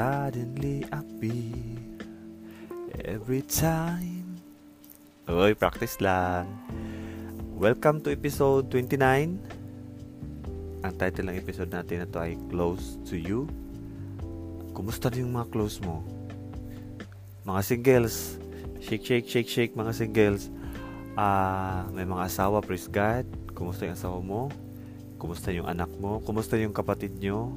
suddenly appear every time. Oy, practice lang. Welcome to episode 29. Ang title ng episode natin na to ay Close to You. Kumusta din yung mga close mo? Mga singles, shake, shake, shake, shake mga singles. Ah, uh, may mga asawa, praise God. Kumusta yung asawa mo? Kumusta yung anak mo? Kumusta yung kapatid nyo?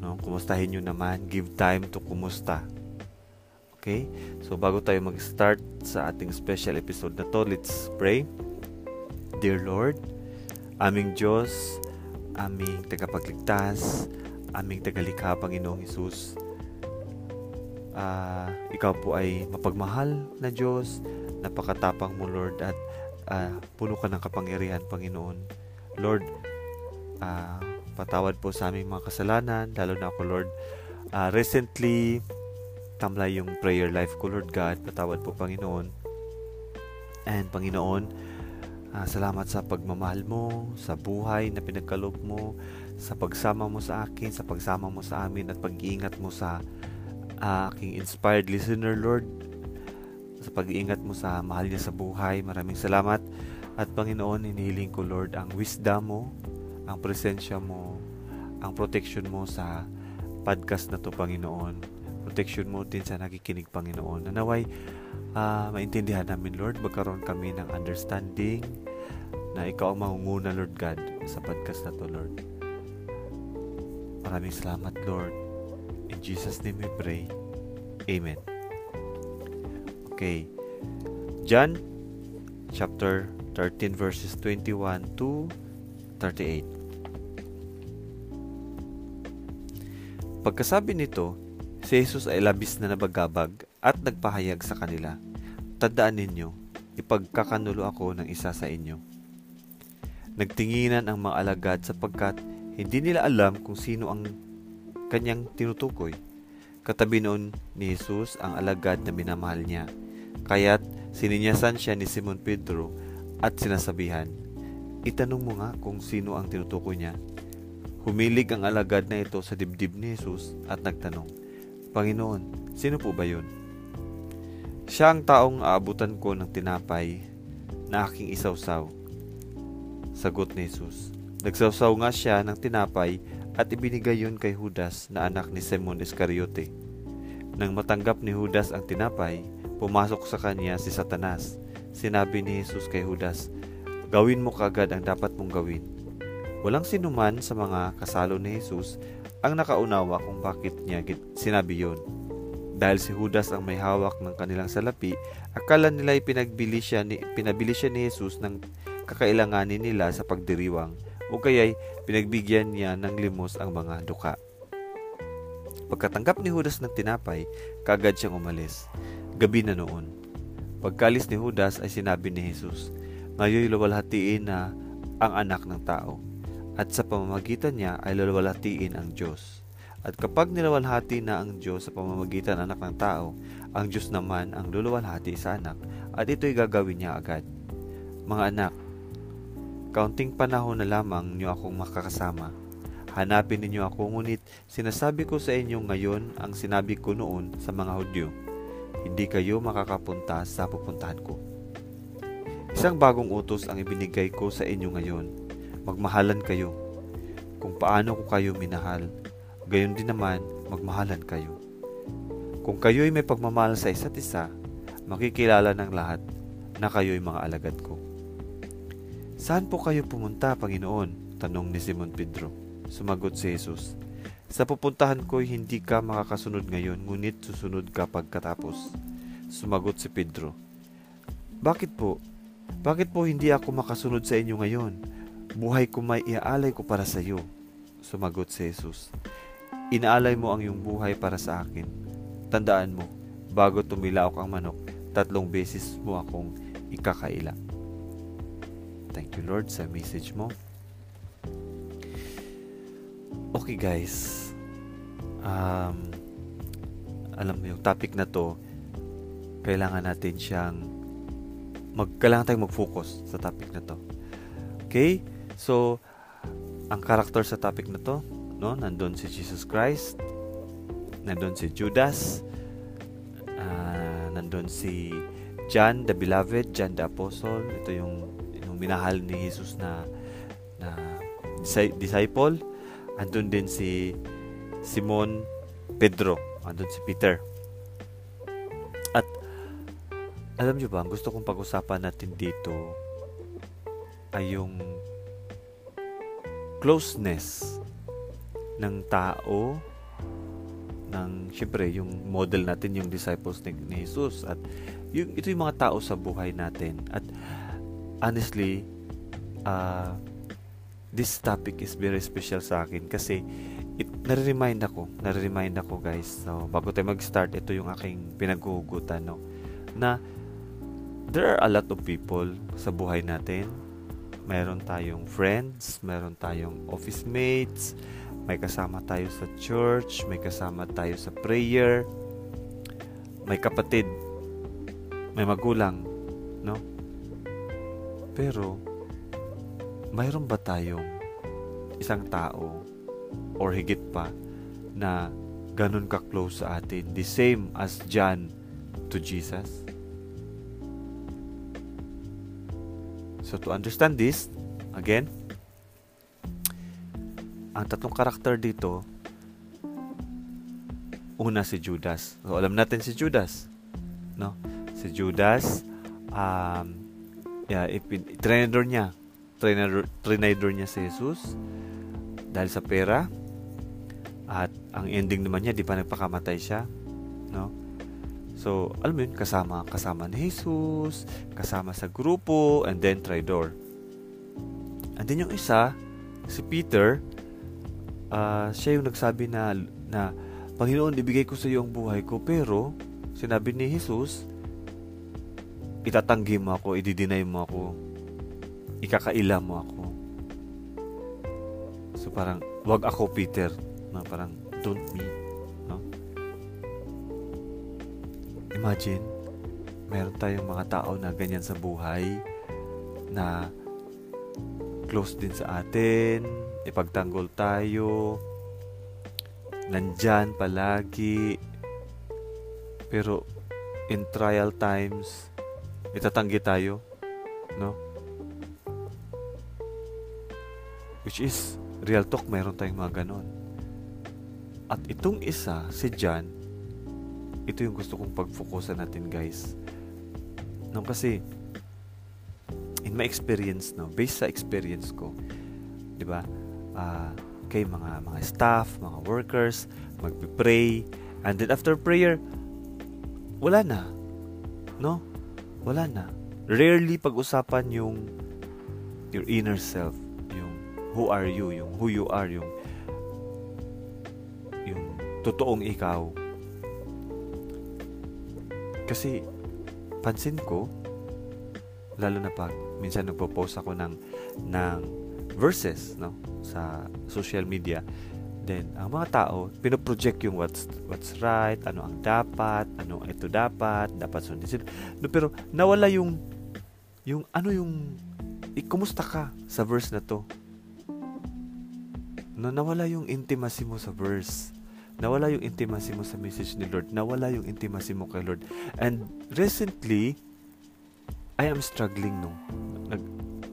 No? Kumustahin nyo naman. Give time to kumusta. Okay? So, bago tayo mag-start sa ating special episode na to, let's pray. Dear Lord, aming Diyos, aming tagapagligtas, aming tagalikha, Panginoong Isus, uh, ikaw po ay mapagmahal na Diyos, napakatapang mo Lord at uh, puno ka ng kapangyarihan Panginoon. Lord, uh, patawad po sa aming mga kasalanan, lalo na ako Lord. Uh, recently, tamlay yung prayer life ko Lord God, patawad po Panginoon. And Panginoon, uh, salamat sa pagmamahal mo, sa buhay na pinagkaloob mo, sa pagsama mo sa akin, sa pagsama mo sa amin at pag-iingat mo sa uh, aking inspired listener Lord sa pag-iingat mo sa mahal niya sa buhay. Maraming salamat. At Panginoon, inihiling ko Lord ang wisdom mo, ang presensya mo, ang protection mo sa podcast na to, Panginoon. Protection mo din sa nakikinig, Panginoon. Nanaway, uh, maintindihan namin, Lord, magkaroon kami ng understanding na ikaw ang mangunguna, Lord God, sa podcast na to, Lord. Maraming salamat, Lord. In Jesus' name we pray. Amen. Okay. John chapter 13 verses 21 to 38. Pagkasabi nito, si Jesus ay labis na nabagabag at nagpahayag sa kanila, Tandaan ninyo, ipagkakanulo ako ng isa sa inyo. Nagtinginan ang mga alagad sapagkat hindi nila alam kung sino ang kanyang tinutukoy. Katabi noon ni Jesus ang alagad na minamahal niya. Kaya't sininyasan siya ni Simon Pedro at sinasabihan, Itanong mo nga kung sino ang tinutukoy niya. Humilig ang alagad na ito sa dibdib ni Jesus at nagtanong, Panginoon, sino po ba yun? Siya ang taong aabutan ko ng tinapay na aking isawsaw. Sagot ni Jesus. Nagsawsaw nga siya ng tinapay at ibinigay yun kay Judas na anak ni Simon Iscariote. Nang matanggap ni Judas ang tinapay, pumasok sa kanya si Satanas. Sinabi ni Jesus kay Judas, Gawin mo kagad ang dapat mong gawin Walang sinuman sa mga kasalo ni Jesus ang nakaunawa kung bakit niya sinabi yon. Dahil si Judas ang may hawak ng kanilang salapi, akala nila ay pinagbili siya ni, pinabili siya ni Jesus ng kakailanganin nila sa pagdiriwang o kaya'y pinagbigyan niya ng limos ang mga duka. Pagkatanggap ni Judas ng tinapay, kagad siyang umalis. Gabi na noon. Pagkalis ni Judas ay sinabi ni Jesus, Ngayon luwalhatiin na ang anak ng tao at sa pamamagitan niya ay lalwalhatiin ang Diyos. At kapag nilawalhati na ang Diyos sa pamamagitan ng anak ng tao, ang Diyos naman ang luluwalhati sa anak at ito'y gagawin niya agad. Mga anak, kaunting panahon na lamang niyo akong makakasama. Hanapin ninyo ako ngunit sinasabi ko sa inyo ngayon ang sinabi ko noon sa mga Hudyo. Hindi kayo makakapunta sa pupuntahan ko. Isang bagong utos ang ibinigay ko sa inyo ngayon magmahalan kayo. Kung paano ko kayo minahal, gayon din naman magmahalan kayo. Kung kayo'y may pagmamahal sa isa't isa, makikilala ng lahat na kayo'y mga alagad ko. Saan po kayo pumunta, Panginoon? Tanong ni Simon Pedro. Sumagot si Jesus, Sa pupuntahan ko'y hindi ka makakasunod ngayon, ngunit susunod ka pagkatapos. Sumagot si Pedro, Bakit po? Bakit po hindi ako makasunod sa inyo ngayon? Buhay ko may iaalay ko para sa iyo. Sumagot si Jesus. Inaalay mo ang iyong buhay para sa akin. Tandaan mo, bago tumilaok ang manok, tatlong beses mo akong ikakaila. Thank you Lord sa message mo. Okay guys. Um, alam mo yung topic na to, kailangan natin siyang mag, kailangan tayong mag-focus sa topic na to. Okay? So, ang karakter sa topic na to, no, nandun si Jesus Christ, nandun si Judas, uh, nandun si John the Beloved, John the Apostle. Ito yung, yung minahal ni Jesus na na disciple. Andun din si Simon Pedro. Andun si Peter. At alam nyo ba, gusto kong pag-usapan natin dito ay yung closeness ng tao ng syempre yung model natin yung disciples ni, ni Jesus. At yung ito yung mga tao sa buhay natin. At honestly uh, this topic is very special sa akin kasi it, nare-remind ako nare-remind ako guys. So bago tayo mag-start ito yung aking pinaghuhugutan no? Na there are a lot of people sa buhay natin meron tayong friends meron tayong office mates may kasama tayo sa church, may kasama tayo sa prayer, may kapatid, may magulang, no? Pero, mayroon ba tayong isang tao or higit pa na ganun ka-close sa atin, the same as John to Jesus? So to understand this, again, ang tatlong karakter dito, una si Judas. So, alam natin si Judas. No? Si Judas, um, yeah, trainer niya. Trainer, trainer niya si Jesus dahil sa pera. At ang ending naman niya, di pa nagpakamatay siya. No? So, alam mo yun, kasama, kasama ni Jesus, kasama sa grupo, and then traidor. And then yung isa, si Peter, uh, siya yung nagsabi na, na Panginoon, ibigay ko sa iyo ang buhay ko. Pero, sinabi ni Jesus, itatanggi mo ako, ididinay mo ako, ikakaila mo ako. So parang, wag ako Peter. No? Parang, don't me. Imagine, meron tayong mga tao na ganyan sa buhay na close din sa atin, ipagtanggol tayo, nandyan palagi, pero in trial times, itatanggi tayo, no? Which is, real talk, mayroon tayong mga ganon. At itong isa, si John, ito yung gusto kong pag-focusan natin, guys. No, kasi, in my experience, no, based sa experience ko, di ba, uh, kay mga mga staff, mga workers, magpe-pray, and then after prayer, wala na. No? Wala na. Rarely pag-usapan yung your inner self, yung who are you, yung who you are, yung yung totoong ikaw. Kasi pansin ko lalo na pag minsan nagpo-post ako ng ng verses no sa social media then ang mga tao pinoproject yung what's what's right ano ang dapat ano ito dapat dapat sundin no, pero nawala yung yung ano yung eh, kumusta ka sa verse na to? No nawala yung intimacy mo sa verse nawala yung intimacy mo sa message ni Lord. Nawala yung intimacy mo kay Lord. And recently I am struggling no? Nag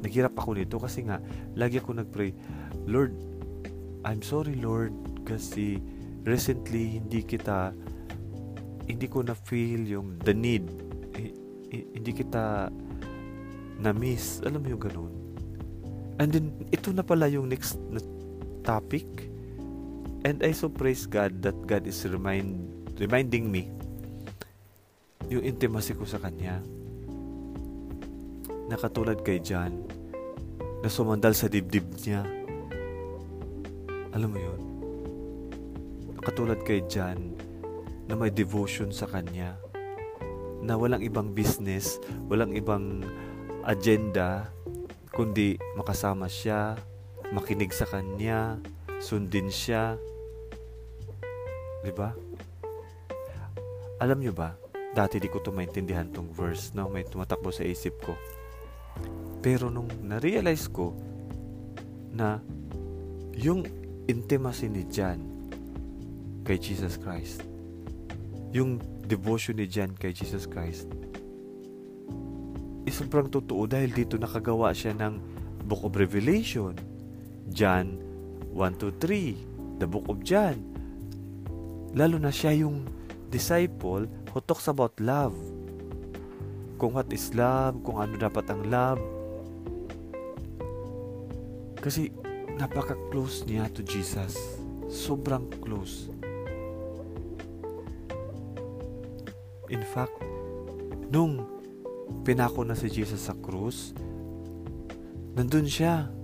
naghirap ako nito kasi nga lagi ako nagpray Lord I'm sorry Lord kasi recently hindi kita hindi ko na feel yung the need. Hindi kita na miss alam mo yung ganun? And then ito na pala yung next na topic and I so praise God that God is remind reminding me yung intimacy ko sa Kanya na katulad kay John na sumandal sa dibdib niya. Alam mo yun? Katulad kay John na may devotion sa kanya na walang ibang business, walang ibang agenda, kundi makasama siya, makinig sa kanya, sundin siya. 'Di ba? Alam niyo ba, dati di ko to maintindihan tong verse, no? May tumatakbo sa isip ko. Pero nung na-realize ko na yung intimacy ni John kay Jesus Christ. Yung devotion ni John kay Jesus Christ is sobrang totoo dahil dito nakagawa siya ng Book of Revelation. John 1 to 3, the Book of John. Lalo na siya yung disciple who talks about love. Kung what is love, kung ano dapat ang love. Kasi napaka-close niya to Jesus. Sobrang close. In fact, nung pinako na si Jesus sa krus, nandun siya.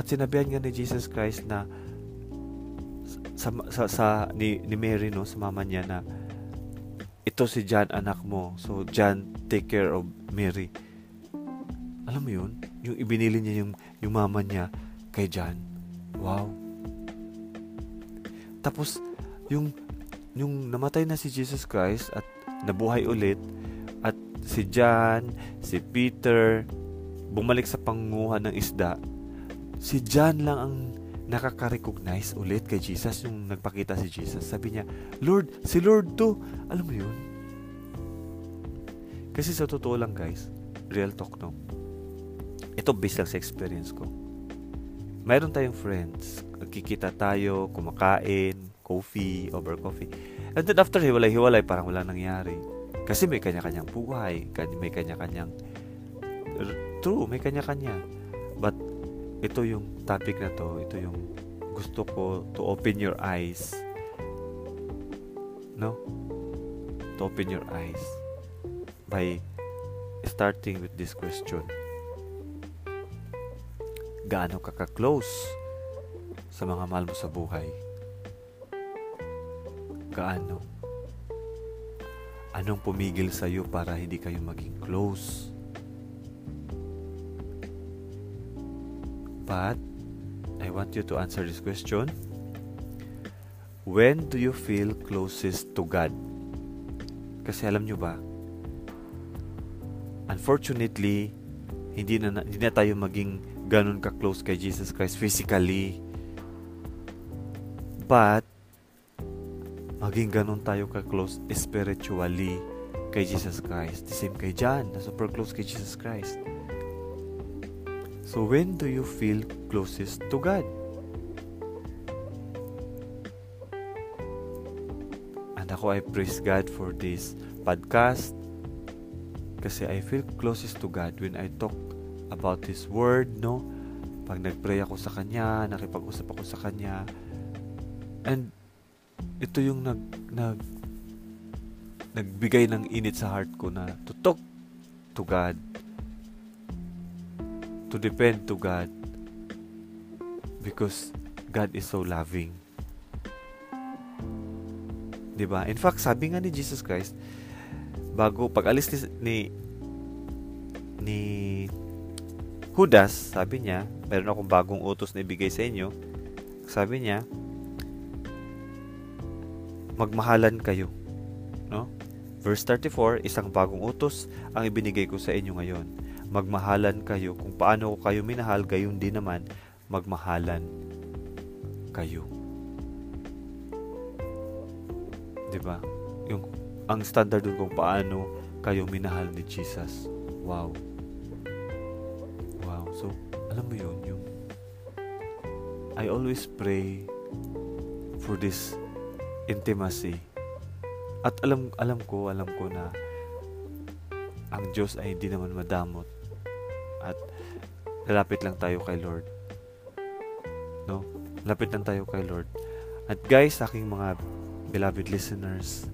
At sinabihan nga ni Jesus Christ na sa, sa, sa ni, ni Mary no, sa mama niya na ito si John anak mo. So John take care of Mary. Alam mo yun? Yung ibinili niya yung, yung mama niya kay John. Wow. Tapos yung yung namatay na si Jesus Christ at nabuhay ulit at si John, si Peter bumalik sa panguha ng isda, si John lang ang nakaka-recognize ulit kay Jesus yung nagpakita si Jesus. Sabi niya, Lord, si Lord to. Alam mo yun? Kasi sa totoo lang guys, real talk no. Ito based lang sa experience ko. Mayroon tayong friends, kikita tayo, kumakain, coffee, over coffee. And then after hiwalay-hiwalay, parang wala nangyari. Kasi may kanya-kanyang buhay, may kanya-kanyang true, may kanya-kanya. Ito yung topic na to, ito yung gusto ko to open your eyes. No? To open your eyes by starting with this question. Gaano ka ka-close sa mga mahal mo sa buhay? Gaano? Anong pumigil sa iyo para hindi kayo maging close? But I want you to answer this question. When do you feel closest to God? Kasi alam nyo ba, unfortunately, hindi na, hindi na tayo maging ganun ka-close kay Jesus Christ physically. But, maging ganun tayo ka-close spiritually kay Jesus Christ. The same kay John, na super close kay Jesus Christ. So when do you feel closest to God? And ako I praise God for this podcast kasi I feel closest to God when I talk about His Word, no? Pag nagpray ako sa Kanya, nakipag-usap ako sa Kanya, and ito yung nag, nag nagbigay ng init sa heart ko na to talk to God to depend to God because God is so loving. 'Di ba? In fact, sabi nga ni Jesus Christ bago pag alis ni ni, ni Judas, sabi niya, meron akong bagong utos na ibigay sa inyo. Sabi niya, magmahalan kayo. No? Verse 34, isang bagong utos ang ibinigay ko sa inyo ngayon. Magmahalan kayo kung paano ko kayo minahal, gayon din naman magmahalan kayo. 'Di ba? Yung ang standard dun kung paano kayo minahal ni Jesus. Wow. Wow. So, alam mo yun, yung I always pray for this intimacy. At alam alam ko, alam ko na ang Diyos ay hindi naman madamot. Lalapit lang tayo kay Lord. No? Lapit lang tayo kay Lord. At guys, aking mga beloved listeners,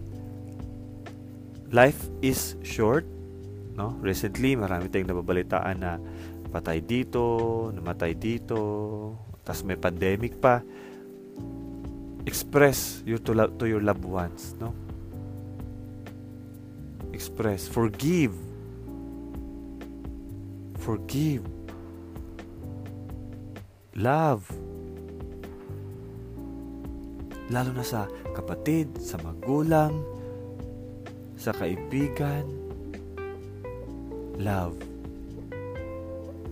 life is short. No? Recently, marami tayong nababalitaan na patay dito, namatay dito, tas may pandemic pa express your to, to your loved ones no express forgive forgive love. Lalo na sa kapatid sa magulang sa kaibigan. Love.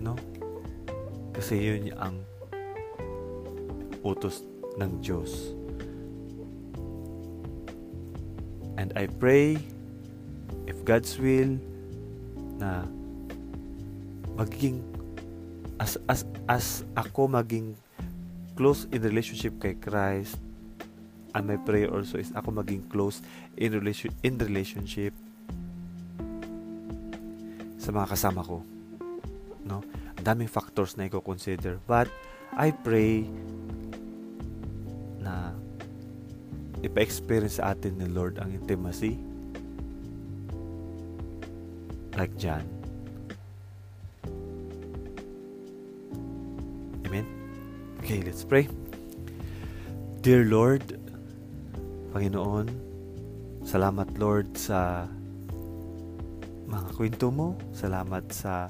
No? Kasi yun ang utos ng Diyos. And I pray, if God's will, na magiging as as as ako maging close in relationship kay Christ and my prayer also is ako maging close in relation in relationship sa mga kasama ko. No? Ang daming factors na i-consider but I pray na ipa-experience atin ni Lord ang intimacy. Like John. Okay, let's pray. Dear Lord, Panginoon, salamat Lord sa mga kwento mo. Salamat sa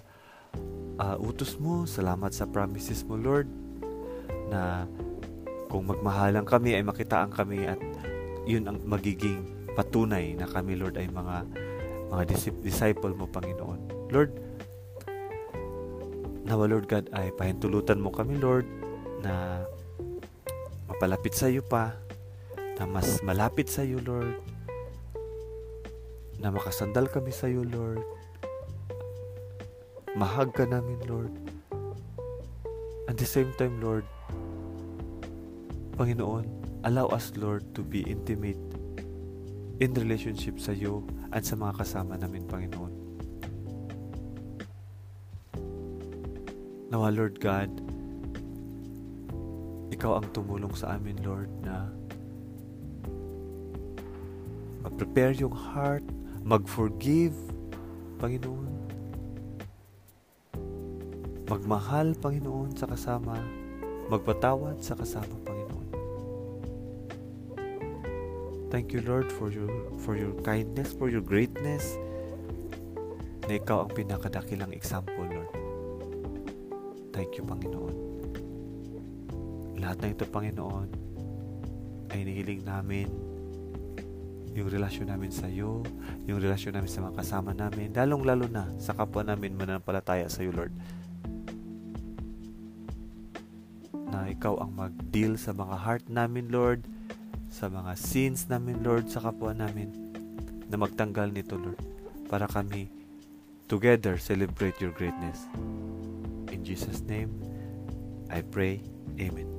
uh, utos mo. Salamat sa promises mo, Lord, na kung magmahalang kami ay makitaan kami at yun ang magiging patunay na kami Lord ay mga mga disciple mo Panginoon. Lord, nawa Lord God ay pahintulutan mo kami Lord na mapalapit sa iyo pa, na mas malapit sa iyo Lord, na makasandal kami sa iyo Lord, mahag ka namin Lord, at the same time Lord, Panginoon, allow us, Lord, to be intimate in relationship sa iyo at sa mga kasama namin, Panginoon. Nawa, Lord God, Ikaw ang tumulong sa amin, Lord, na mag-prepare yung heart, mag-forgive, Panginoon. Magmahal, Panginoon, sa kasama, magpatawad sa kasama, Panginoon. Thank you Lord for your for your kindness, for your greatness. Na ikaw ang pinakadakilang example, Lord. Thank you, Panginoon. Lahat ng ito, Panginoon, ay nihiling namin yung relasyon namin sa iyo, yung relasyon namin sa mga kasama namin, lalong-lalo na sa kapwa namin mananampalataya sa iyo, Lord. Na ikaw ang mag-deal sa mga heart namin, Lord, sa mga sins namin, Lord, sa kapwa namin, na magtanggal nito, Lord, para kami together celebrate your greatness. In Jesus' name, I pray. Amen.